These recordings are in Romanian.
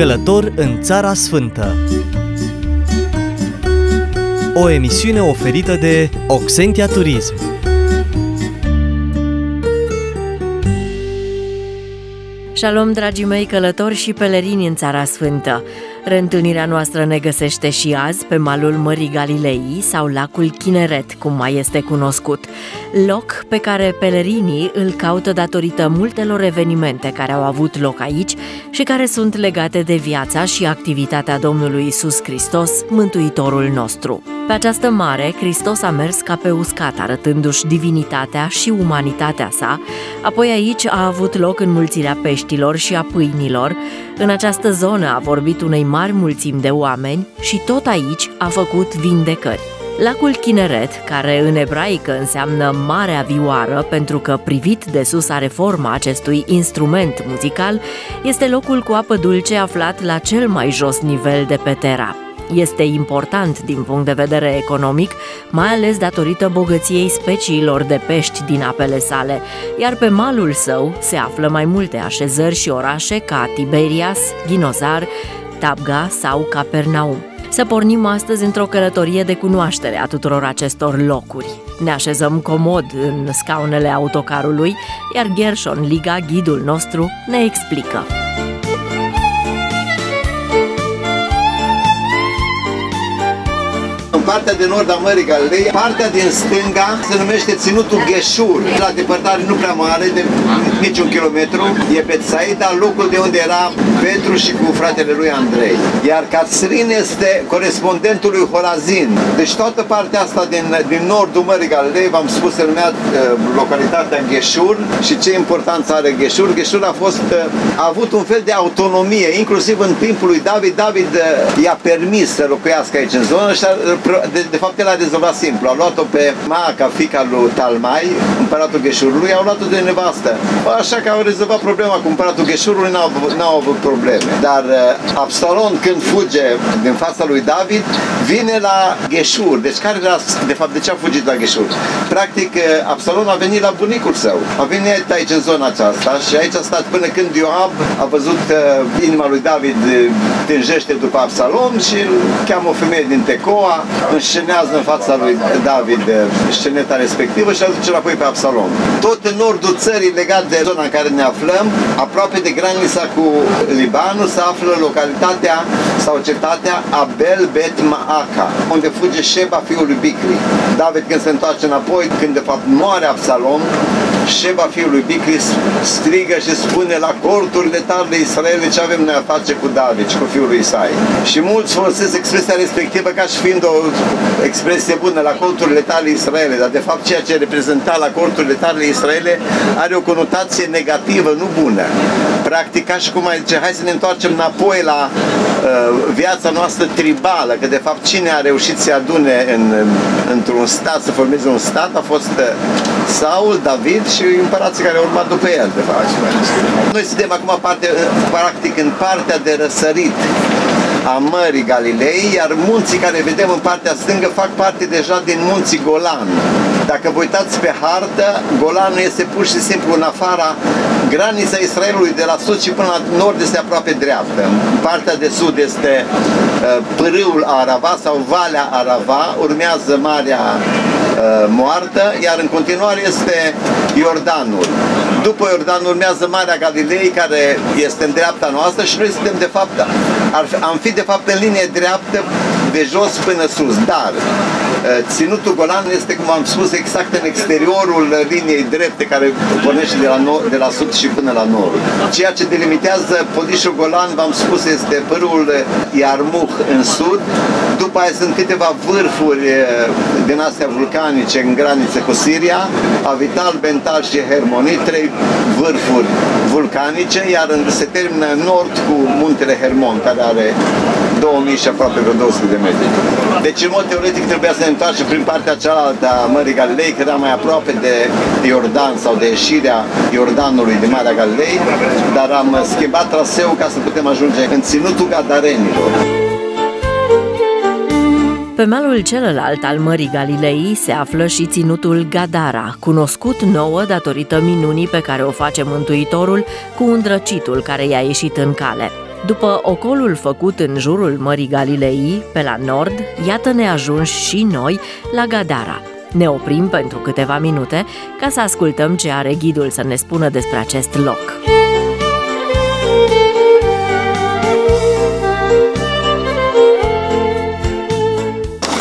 Călător în Țara Sfântă O emisiune oferită de Oxentia Turism Shalom, dragii mei călători și pelerini în Țara Sfântă! Reîntâlnirea noastră ne găsește și azi pe malul Mării Galilei sau lacul Chineret, cum mai este cunoscut, loc pe care pelerinii îl caută datorită multelor evenimente care au avut loc aici și care sunt legate de viața și activitatea Domnului Isus Hristos, Mântuitorul nostru. Pe această mare, Hristos a mers ca pe uscat, arătându-și divinitatea și umanitatea sa, apoi aici a avut loc înmulțirea peștilor și a pâinilor, în această zonă a vorbit unei mari mulțimi de oameni și tot aici a făcut vindecări. Lacul Chineret, care în ebraică înseamnă Marea Vioară pentru că privit de sus are forma acestui instrument muzical, este locul cu apă dulce aflat la cel mai jos nivel de pe Terra. Este important din punct de vedere economic, mai ales datorită bogăției speciilor de pești din apele sale, iar pe malul său se află mai multe așezări și orașe ca Tiberias, Ghinozar, Tabga sau Capernaum. Să pornim astăzi într-o călătorie de cunoaștere a tuturor acestor locuri. Ne așezăm comod în scaunele autocarului, iar Gershon Liga, ghidul nostru, ne explică. Partea de nord a Mării Galilei, partea din stânga se numește Ținutul Gheșur. La depărtare nu prea mare, de niciun kilometru, e Betsaida, locul de unde era Petru și cu fratele lui Andrei. Iar Catrin este corespondentul lui Horazin. Deci toată partea asta din, din nordul Mării Galilei, v-am spus, se numea uh, localitatea Gheșur și ce importanță are Gheșur. Gheșur a fost, uh, a avut un fel de autonomie, inclusiv în timpul lui David. David uh, i-a permis să locuiască aici în zonă și a de, de fapt el a rezolvat simplu. A luat-o pe Maaca, fica lui Talmai, împăratul Gheșurului, au luat-o de nevastă. Așa că au rezolvat problema cu împăratul Gheșurului, n-au, n-au avut probleme. Dar uh, Absalom când fuge din fața lui David, vine la Gheșur. Deci care era, de fapt, de ce a fugit la Gheșur? Practic, uh, Absalom a venit la bunicul său. A venit aici în zona aceasta și aici a stat până când Ioab a văzut uh, inima lui David uh, tânjește după Absalom și cheamă o femeie din Tecoa, înscenează în fața lui David sceneta respectivă și aduce înapoi pe Absalom. Tot în nordul țării, legat de zona în care ne aflăm, aproape de granița cu Libanul, se află localitatea sau cetatea Abel Bet Maaca, unde fuge Sheba fiul lui Bicri. David când se întoarce înapoi, când de fapt moare Absalom, Sheba fiul lui Bicri strigă și spune la corturile tale de Israel ce avem noi a face cu David și cu fiul lui Isai. Și mulți folosesc expresia respectivă ca și fiind o expresie bună la corturile tale Israele, dar de fapt ceea ce reprezenta la corturile tale Israele are o conotație negativă, nu bună. Practic, ca și cum ai zice, hai să ne întoarcem înapoi la uh, viața noastră tribală, că de fapt cine a reușit să adune în, într-un stat, să formeze un stat, a fost uh, Saul, David și împărații care au urmat după el, de fapt. Noi suntem acum parte, practic în partea de răsărit a Mării Galilei, iar munții care vedem în partea stângă fac parte deja din munții Golan. Dacă vă uitați pe hartă, Golanul este pur și simplu în afara granița Israelului de la sud și până la nord este aproape dreaptă. În partea de sud este uh, pârâul Arava sau Valea Arava, urmează Marea uh, Moartă, iar în continuare este Iordanul. După Iordan urmează Marea Galilei, care este în dreapta noastră și noi suntem de fapt, ar, am fi de fapt în linie dreaptă de jos până sus, dar uh, ținutul Golan este, cum am spus, exact în exteriorul liniei drepte care pornește de la, nord, de la sud și până la nord. Ceea ce delimitează Podișul Golan, v-am spus, este părul Iarmuh în sud, după aia sunt câteva vârfuri uh, din astea vulcanice în graniță cu Siria, Avital, Bental și Hermoni, trei vârfuri vulcanice, iar se termină în nord cu muntele Hermon, care are 2000 și aproape vreo 200 de metri. Deci, în mod teoretic, trebuia să ne întoarcem prin partea cealaltă a Mării Galilei, că era mai aproape de Iordan sau de ieșirea Iordanului din Marea Galilei, dar am schimbat traseul ca să putem ajunge în ținutul Gadarenilor. Pe malul celălalt al Mării Galilei se află și ținutul Gadara, cunoscut nouă datorită minunii pe care o face Mântuitorul cu îndrăcitul care i-a ieșit în cale. După ocolul făcut în jurul Mării Galilei, pe la nord, iată ne ajunși și noi la Gadara. Ne oprim pentru câteva minute ca să ascultăm ce are ghidul să ne spună despre acest loc.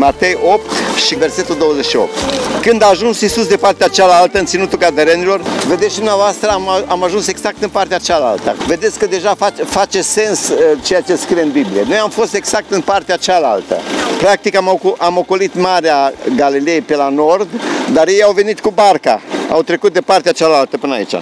Matei 8 și versetul 28. Când a ajuns Iisus de partea cealaltă în ținutul gaderenilor, vedeți și dumneavoastră, am, am ajuns exact în partea cealaltă. Vedeți că deja face, face sens uh, ceea ce scrie în Biblie. Noi am fost exact în partea cealaltă. Practic am, am ocolit Marea Galilei pe la nord, dar ei au venit cu barca. Au trecut de partea cealaltă până aici.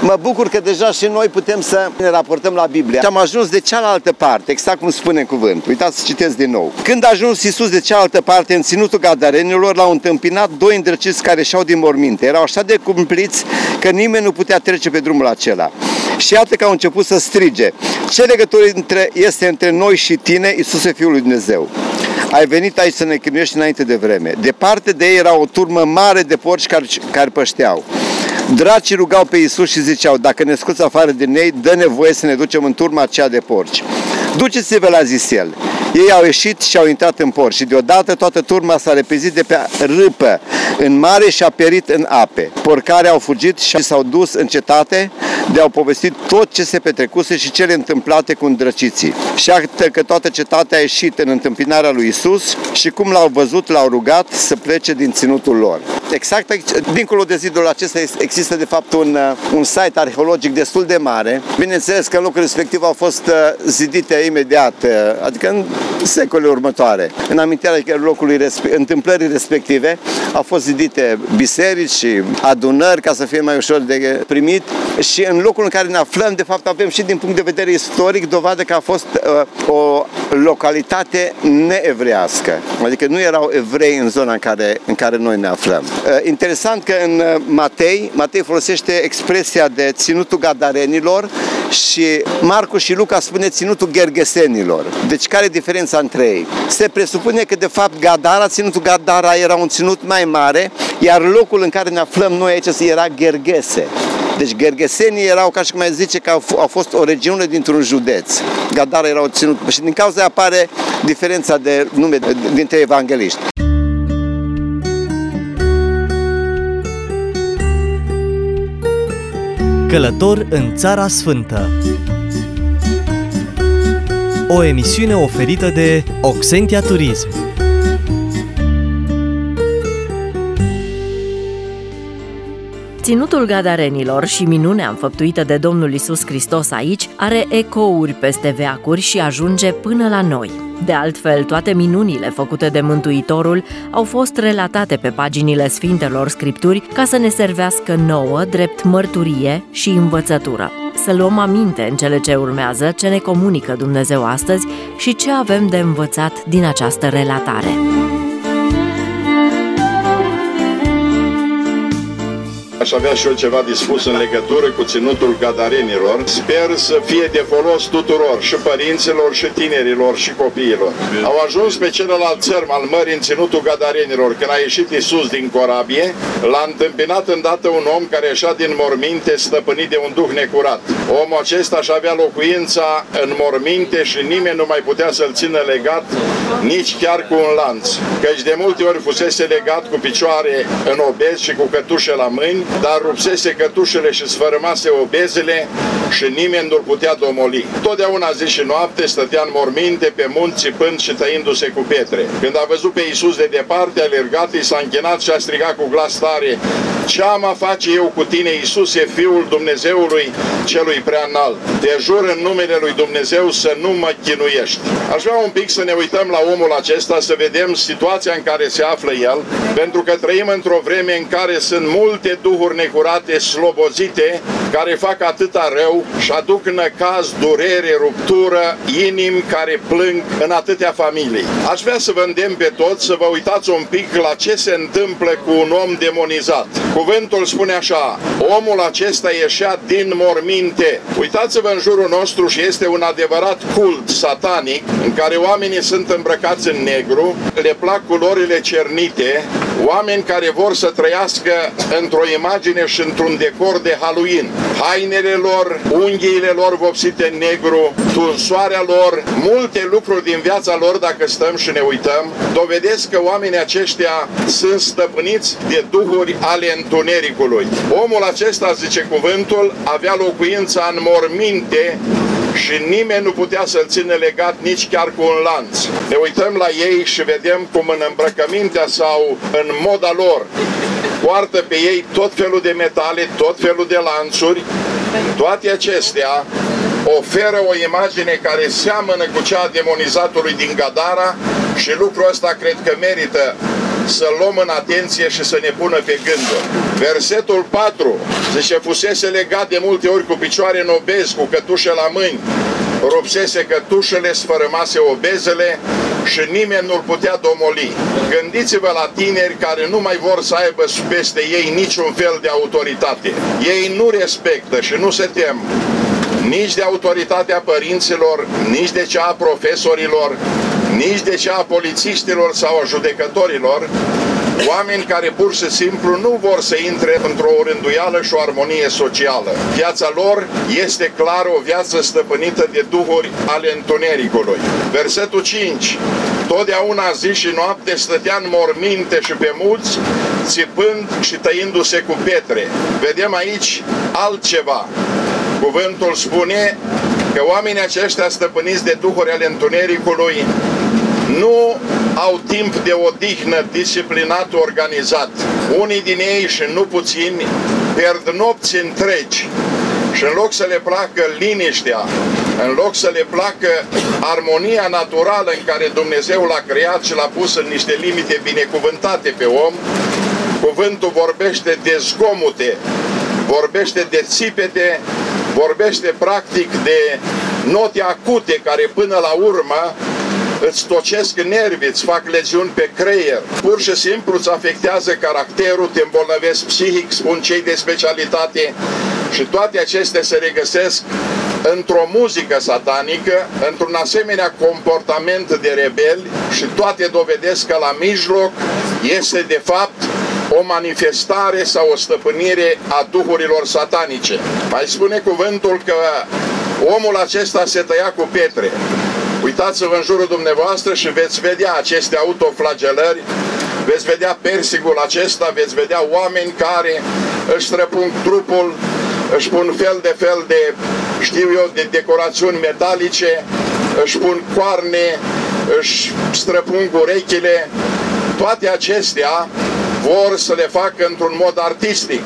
Mă bucur că deja și noi putem să ne raportăm la Biblie. Și am ajuns de cealaltă parte, exact cum spune în cuvânt. Uitați să citesc din nou. Când a ajuns Iisus de cealaltă parte, în ținutul gadarenilor, l-au întâmpinat doi îndrăciți care și-au din morminte. Erau așa de cumpliți că nimeni nu putea trece pe drumul acela. Și iată că au început să strige. Ce legătură între, este între noi și tine, Iisuse Fiul lui Dumnezeu? Ai venit aici să ne chinuiești înainte de vreme. Departe de ei era o turmă mare de porci care, care pășteau. Dracii rugau pe Iisus și ziceau, dacă ne scoți afară din ei, dă nevoie să ne ducem în turma aceea de porci. Duceți-vă la zis el. Ei au ieșit și au intrat în port și deodată toată turma s-a repezit de pe râpă în mare și a perit în ape. Porcare au fugit și s-au dus în cetate de au povestit tot ce se petrecuse și cele întâmplate cu îndrăciții. Și iată că toată cetatea a ieșit în întâmpinarea lui Isus și cum l-au văzut, l-au rugat să plece din ținutul lor. Exact aici, dincolo de zidul acesta există de fapt un, uh, un site arheologic destul de mare. Bineînțeles că în locul respectiv au fost uh, zidite imediat, uh, adică în secolele următoare. În amintirea locului, întâmplării respective, au fost zidite biserici și adunări ca să fie mai ușor de primit și în locul în care ne aflăm, de fapt, avem și din punct de vedere istoric dovadă că a fost uh, o localitate neevrească. Adică nu erau evrei în zona în care, în care noi ne aflăm. Uh, interesant că în uh, Matei, Matei folosește expresia de ținutul gadarenilor și Marcu și Luca spune ținutul gergesenilor. Deci care e diferența între ei? Se presupune că de fapt Gadara, ținutul Gadara era un ținut mai mare, iar locul în care ne aflăm noi aici era Gergese. Deci gergesenii erau, ca și cum ai zice, că au, au fost o regiune dintr-un județ. Gadara era o ținut și din cauza apare diferența de nume dintre evangeliști. Călător în Țara Sfântă O emisiune oferită de Oxentia Turism Ținutul Gadarenilor și minunea înfăptuită de Domnul Isus Hristos aici are ecouri peste veacuri și ajunge până la noi. De altfel, toate minunile făcute de Mântuitorul au fost relatate pe paginile Sfintelor Scripturi ca să ne servească nouă drept mărturie și învățătură. Să luăm aminte în cele ce urmează, ce ne comunică Dumnezeu astăzi și ce avem de învățat din această relatare. Aș avea și eu ceva dispus în legătură cu ținutul gadarenilor. Sper să fie de folos tuturor, și părinților, și tinerilor, și copiilor. Au ajuns pe celălalt țărm al mării în ținutul gadarenilor. Când a ieșit Isus din corabie, l-a întâmpinat îndată un om care ieșea din morminte stăpânit de un duh necurat. Omul acesta și avea locuința în morminte și nimeni nu mai putea să-l țină legat, nici chiar cu un lanț. Căci de multe ori fusese legat cu picioare în obez și cu cătușe la mâini, dar rupsese cătușele și sfărâmase obezele și nimeni nu-l putea domoli. Totdeauna zi și noapte stătea în morminte pe munți țipând și tăindu-se cu pietre. Când a văzut pe Iisus de departe, alergat, i s-a închinat și a strigat cu glas tare, Ce am a face eu cu tine, Iisuse, Fiul Dumnezeului celui prea înalt? Te jur în numele lui Dumnezeu să nu mă chinuiești. Aș vrea un pic să ne uităm la omul acesta, să vedem situația în care se află el, pentru că trăim într-o vreme în care sunt multe duhuri duhuri necurate, slobozite, care fac atâta rău și aduc năcaz, durere, ruptură, inimi care plâng în atâtea familii. Aș vrea să vă îndemn pe toți să vă uitați un pic la ce se întâmplă cu un om demonizat. Cuvântul spune așa, omul acesta ieșea din morminte. Uitați-vă în jurul nostru și este un adevărat cult satanic în care oamenii sunt îmbrăcați în negru, le plac culorile cernite, oameni care vor să trăiască într-o imagine imagine și într-un decor de Halloween. Hainele lor, unghiile lor vopsite în negru, tunsoarea lor, multe lucruri din viața lor, dacă stăm și ne uităm, dovedesc că oamenii aceștia sunt stăpâniți de duhuri ale întunericului. Omul acesta, zice cuvântul, avea locuința în morminte și nimeni nu putea să-l țină legat nici chiar cu un lanț. Ne uităm la ei și vedem cum în îmbrăcămintea sau în moda lor poartă pe ei tot felul de metale, tot felul de lanțuri, toate acestea oferă o imagine care seamănă cu cea a demonizatului din Gadara și lucrul ăsta cred că merită să luăm în atenție și să ne pună pe gânduri. Versetul 4 zice, fusese legat de multe ori cu picioare în obez, cu cătușe la mâini, rupsese cătușele, sfărâmase obezele și nimeni nu-l putea domoli. Gândiți-vă la tineri care nu mai vor să aibă peste ei niciun fel de autoritate. Ei nu respectă și nu se tem nici de autoritatea părinților, nici de cea a profesorilor, nici de cea a polițiștilor sau a judecătorilor, oameni care pur și simplu nu vor să intre într-o rânduială și o armonie socială. Viața lor este clar o viață stăpânită de duhuri ale întunericului. Versetul 5 Totdeauna zi și noapte stătea în morminte și pe mulți, țipând și tăindu-se cu pietre. Vedem aici altceva. Cuvântul spune că oamenii aceștia stăpâniți de duhuri ale întunericului nu au timp de odihnă disciplinat organizat. Unii din ei și nu puțini pierd nopți întregi și în loc să le placă liniștea, în loc să le placă armonia naturală în care Dumnezeu l-a creat și l-a pus în niște limite binecuvântate pe om, cuvântul vorbește de zgomute, vorbește de țipete, vorbește practic de note acute care până la urmă îți tocesc nervii, îți fac leziuni pe creier, pur și simplu îți afectează caracterul, te îmbolnăvesc psihic, spun cei de specialitate și toate acestea se regăsesc într-o muzică satanică, într-un asemenea comportament de rebeli și toate dovedesc că la mijloc este de fapt o manifestare sau o stăpânire a duhurilor satanice. Mai spune cuvântul că omul acesta se tăia cu pietre. Uitați-vă în jurul dumneavoastră și veți vedea aceste autoflagelări, veți vedea persigul acesta, veți vedea oameni care își străpung trupul, își pun fel de fel de, știu eu, de decorațiuni metalice, își pun coarne, își străpung urechile, toate acestea vor să le facă într-un mod artistic.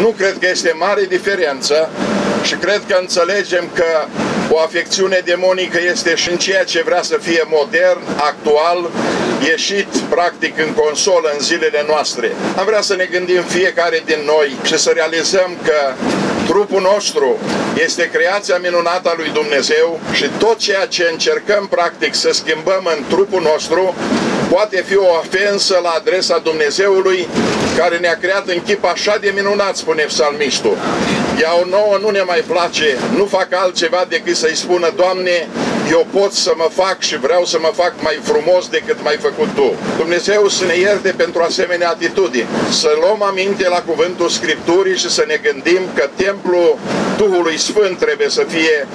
Nu cred că este mare diferență și cred că înțelegem că o afecțiune demonică este și în ceea ce vrea să fie modern, actual, ieșit practic în consolă în zilele noastre. Am vrea să ne gândim fiecare din noi și să realizăm că trupul nostru este creația minunată a lui Dumnezeu și tot ceea ce încercăm practic să schimbăm în trupul nostru poate fi o ofensă la adresa Dumnezeului care ne-a creat în chip așa de minunat, spune psalmistul. Ea o nouă nu ne mai place, nu fac altceva decât să-i spună, Doamne, eu pot să mă fac și vreau să mă fac mai frumos decât mai făcut Tu. Dumnezeu să ne ierte pentru asemenea atitudini, să luăm aminte la cuvântul Scripturii și să ne gândim că templul Duhului Sfânt trebuie să fie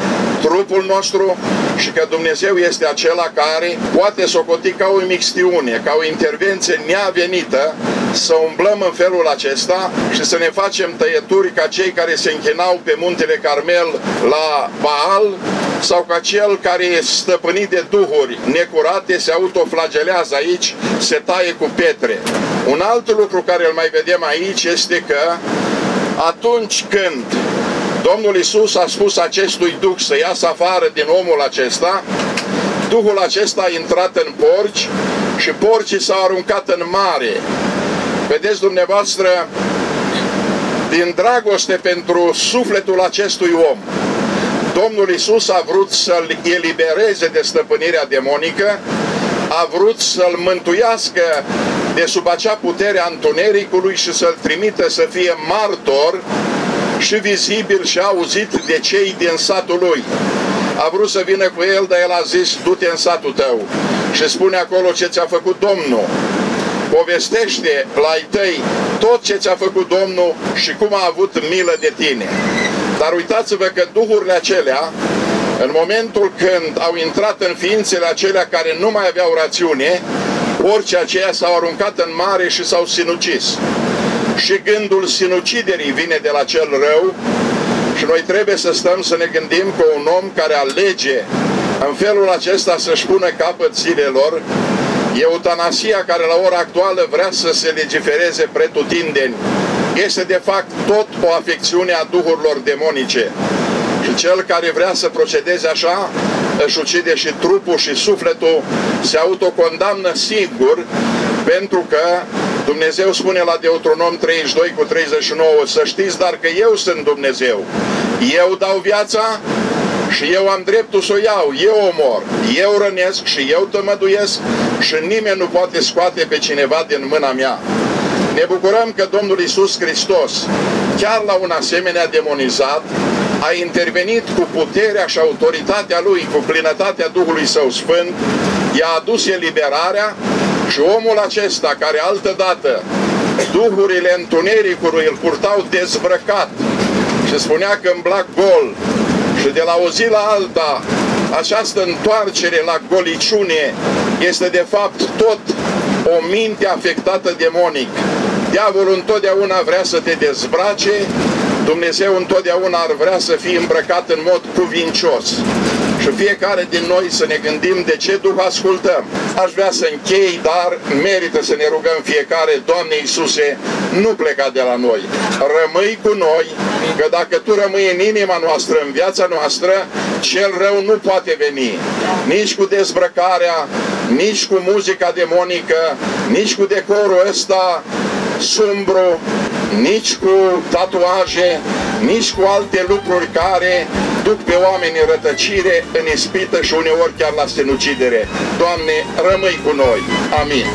trupul nostru și că Dumnezeu este acela care poate socoti ca o mixtiune, ca o intervenție neavenită, să umblăm în felul acesta și să ne facem tăieturi ca cei care se închinau pe muntele Carmel la Baal sau ca cel care e stăpânit de duhuri necurate se autoflagelează aici, se taie cu pietre. Un alt lucru care îl mai vedem aici este că atunci când Domnul Isus a spus acestui duh să iasă afară din omul acesta, Duhul acesta a intrat în porci și porcii s-au aruncat în mare. Vedeți dumneavoastră, din dragoste pentru sufletul acestui om, Domnul Isus a vrut să-l elibereze de stăpânirea demonică, a vrut să-l mântuiască de sub acea putere a întunericului și să-l trimită să fie martor și vizibil și auzit de cei din satul lui. A vrut să vină cu el, dar el a zis, du-te în satul tău și spune acolo ce ți-a făcut Domnul. Povestește la ai tăi tot ce ți-a făcut Domnul și cum a avut milă de tine. Dar uitați-vă că duhurile acelea, în momentul când au intrat în ființele acelea care nu mai aveau rațiune, orice aceia s-au aruncat în mare și s-au sinucis. Și gândul sinuciderii vine de la cel rău și noi trebuie să stăm să ne gândim că un om care alege în felul acesta să-și pună capăt zilelor, eutanasia care la ora actuală vrea să se legifereze pretutindeni, este de fapt tot o afecțiune a duhurilor demonice. Și cel care vrea să procedeze așa, își ucide și trupul și sufletul, se autocondamnă sigur, pentru că Dumnezeu spune la Deuteronom 32 cu 39, să știți dar că eu sunt Dumnezeu. Eu dau viața și eu am dreptul să o iau, eu omor, eu rănesc și eu tămăduiesc și nimeni nu poate scoate pe cineva din mâna mea. Ne bucurăm că Domnul Isus Hristos, chiar la un asemenea demonizat, a intervenit cu puterea și autoritatea Lui, cu plinătatea Duhului Său Sfânt, i-a adus eliberarea și omul acesta, care altădată duhurile întunericului îl purtau dezbrăcat și spunea că îmbla gol și de la o zi la alta această întoarcere la goliciune este de fapt tot o minte afectată demonic. Diavolul întotdeauna vrea să te dezbrace, Dumnezeu întotdeauna ar vrea să fie îmbrăcat în mod cuvincios. Și fiecare din noi să ne gândim de ce Duh ascultăm. Aș vrea să închei, dar merită să ne rugăm fiecare, Doamne Iisuse, nu pleca de la noi. Rămâi cu noi, că dacă Tu rămâi în inima noastră, în viața noastră, cel rău nu poate veni. Nici cu dezbrăcarea, nici cu muzica demonică, nici cu decorul ăsta sumbru, nici cu tatuaje, nici cu alte lucruri care duc pe oameni în rătăcire, în ispită și uneori chiar la sinucidere. Doamne, rămâi cu noi. Amin.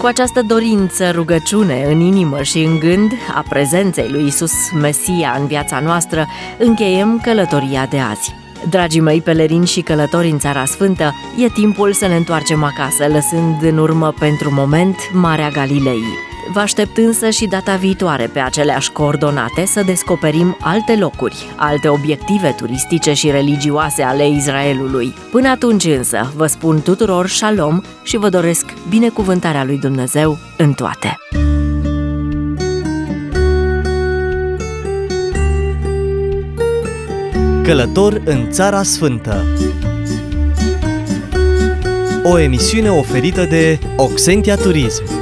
Cu această dorință, rugăciune în inimă și în gând a prezenței lui Isus Mesia în viața noastră, încheiem călătoria de azi. Dragii mei pelerini și călători în Țara Sfântă, e timpul să ne întoarcem acasă, lăsând în urmă pentru moment Marea Galilei. Vă aștept însă și data viitoare pe aceleași coordonate să descoperim alte locuri, alte obiective turistice și religioase ale Israelului. Până atunci însă, vă spun tuturor shalom și vă doresc binecuvântarea lui Dumnezeu în toate. Călător în Țara Sfântă O emisiune oferită de Oxentia Turism